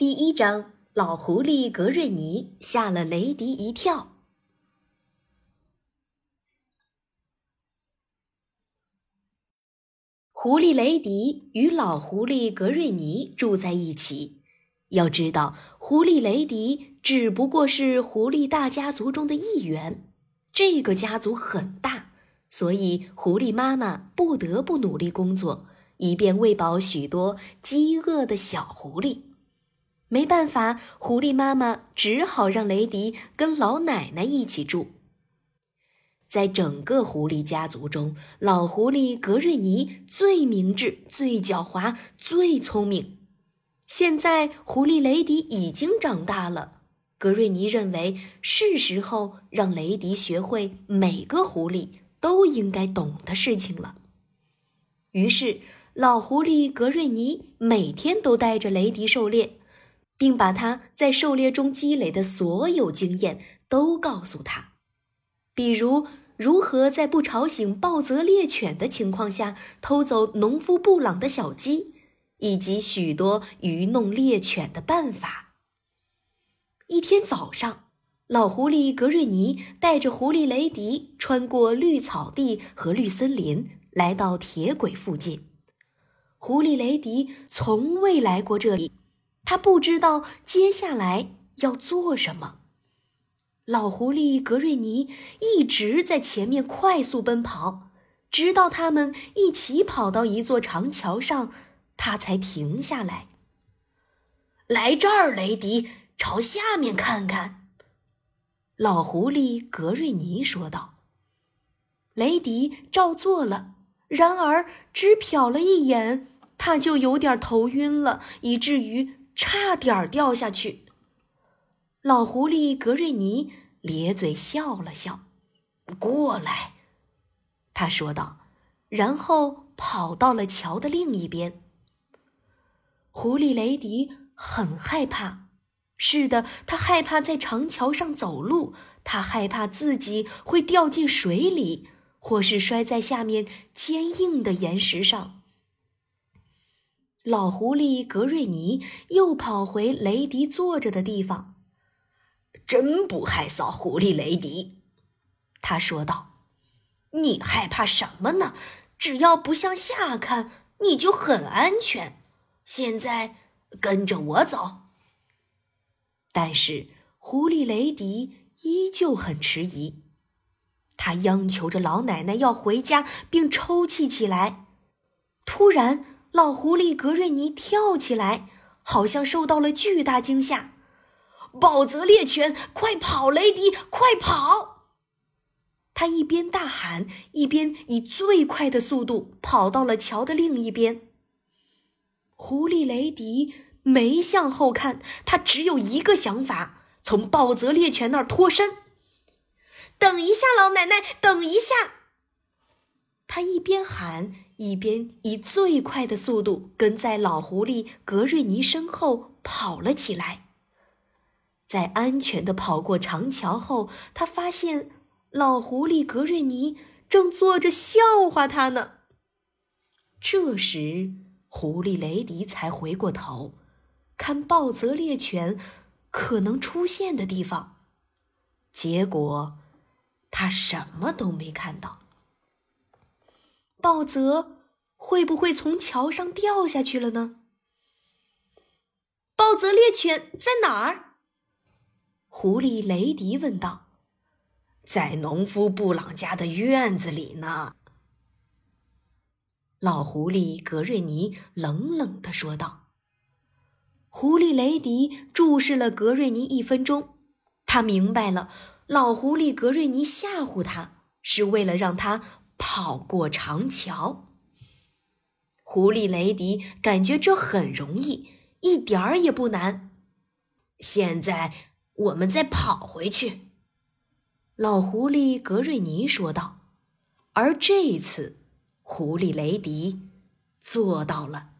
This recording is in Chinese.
第一章，老狐狸格瑞尼吓了雷迪一跳。狐狸雷迪与老狐狸格瑞尼住在一起。要知道，狐狸雷迪只不过是狐狸大家族中的一员，这个家族很大，所以狐狸妈妈不得不努力工作，以便喂饱许多饥饿的小狐狸。没办法，狐狸妈妈只好让雷迪跟老奶奶一起住。在整个狐狸家族中，老狐狸格瑞尼最明智、最狡猾、最聪明。现在，狐狸雷迪已经长大了，格瑞尼认为是时候让雷迪学会每个狐狸都应该懂的事情了。于是，老狐狸格瑞尼每天都带着雷迪狩猎。并把他在狩猎中积累的所有经验都告诉他，比如如何在不吵醒暴泽猎犬的情况下偷走农夫布朗的小鸡，以及许多愚弄猎犬的办法。一天早上，老狐狸格瑞尼带着狐狸雷迪穿过绿草地和绿森林，来到铁轨附近。狐狸雷迪从未来过这里。他不知道接下来要做什么。老狐狸格瑞尼一直在前面快速奔跑，直到他们一起跑到一座长桥上，他才停下来。来这儿，雷迪，朝下面看看。老狐狸格瑞尼说道。雷迪照做了，然而只瞟了一眼，他就有点头晕了，以至于。差点掉下去。老狐狸格瑞尼咧嘴笑了笑，“过来。”他说道，然后跑到了桥的另一边。狐狸雷迪很害怕，是的，他害怕在长桥上走路，他害怕自己会掉进水里，或是摔在下面坚硬的岩石上。老狐狸格瑞尼又跑回雷迪坐着的地方。真不害臊，狐狸雷迪，他说道：“你害怕什么呢？只要不向下看，你就很安全。现在跟着我走。”但是狐狸雷迪依旧很迟疑，他央求着老奶奶要回家，并抽泣起来。突然。老狐狸格瑞尼跳起来，好像受到了巨大惊吓。暴泽猎犬，快跑！雷迪，快跑！他一边大喊，一边以最快的速度跑到了桥的另一边。狐狸雷迪没向后看，他只有一个想法：从暴泽猎犬那儿脱身。等一下，老奶奶，等一下！他一边喊。一边以最快的速度跟在老狐狸格瑞尼身后跑了起来。在安全的跑过长桥后，他发现老狐狸格瑞尼正坐着笑话他呢。这时，狐狸雷迪才回过头，看暴泽猎犬可能出现的地方，结果他什么都没看到。鲍泽会不会从桥上掉下去了呢？鲍泽猎犬在哪儿？狐狸雷迪问道。在农夫布朗家的院子里呢。老狐狸格瑞尼冷冷地说道。狐狸雷迪注视了格瑞尼一分钟，他明白了，老狐狸格瑞尼吓唬他是为了让他。跑过长桥，狐狸雷迪感觉这很容易，一点儿也不难。现在我们再跑回去，老狐狸格瑞尼说道。而这一次，狐狸雷迪做到了。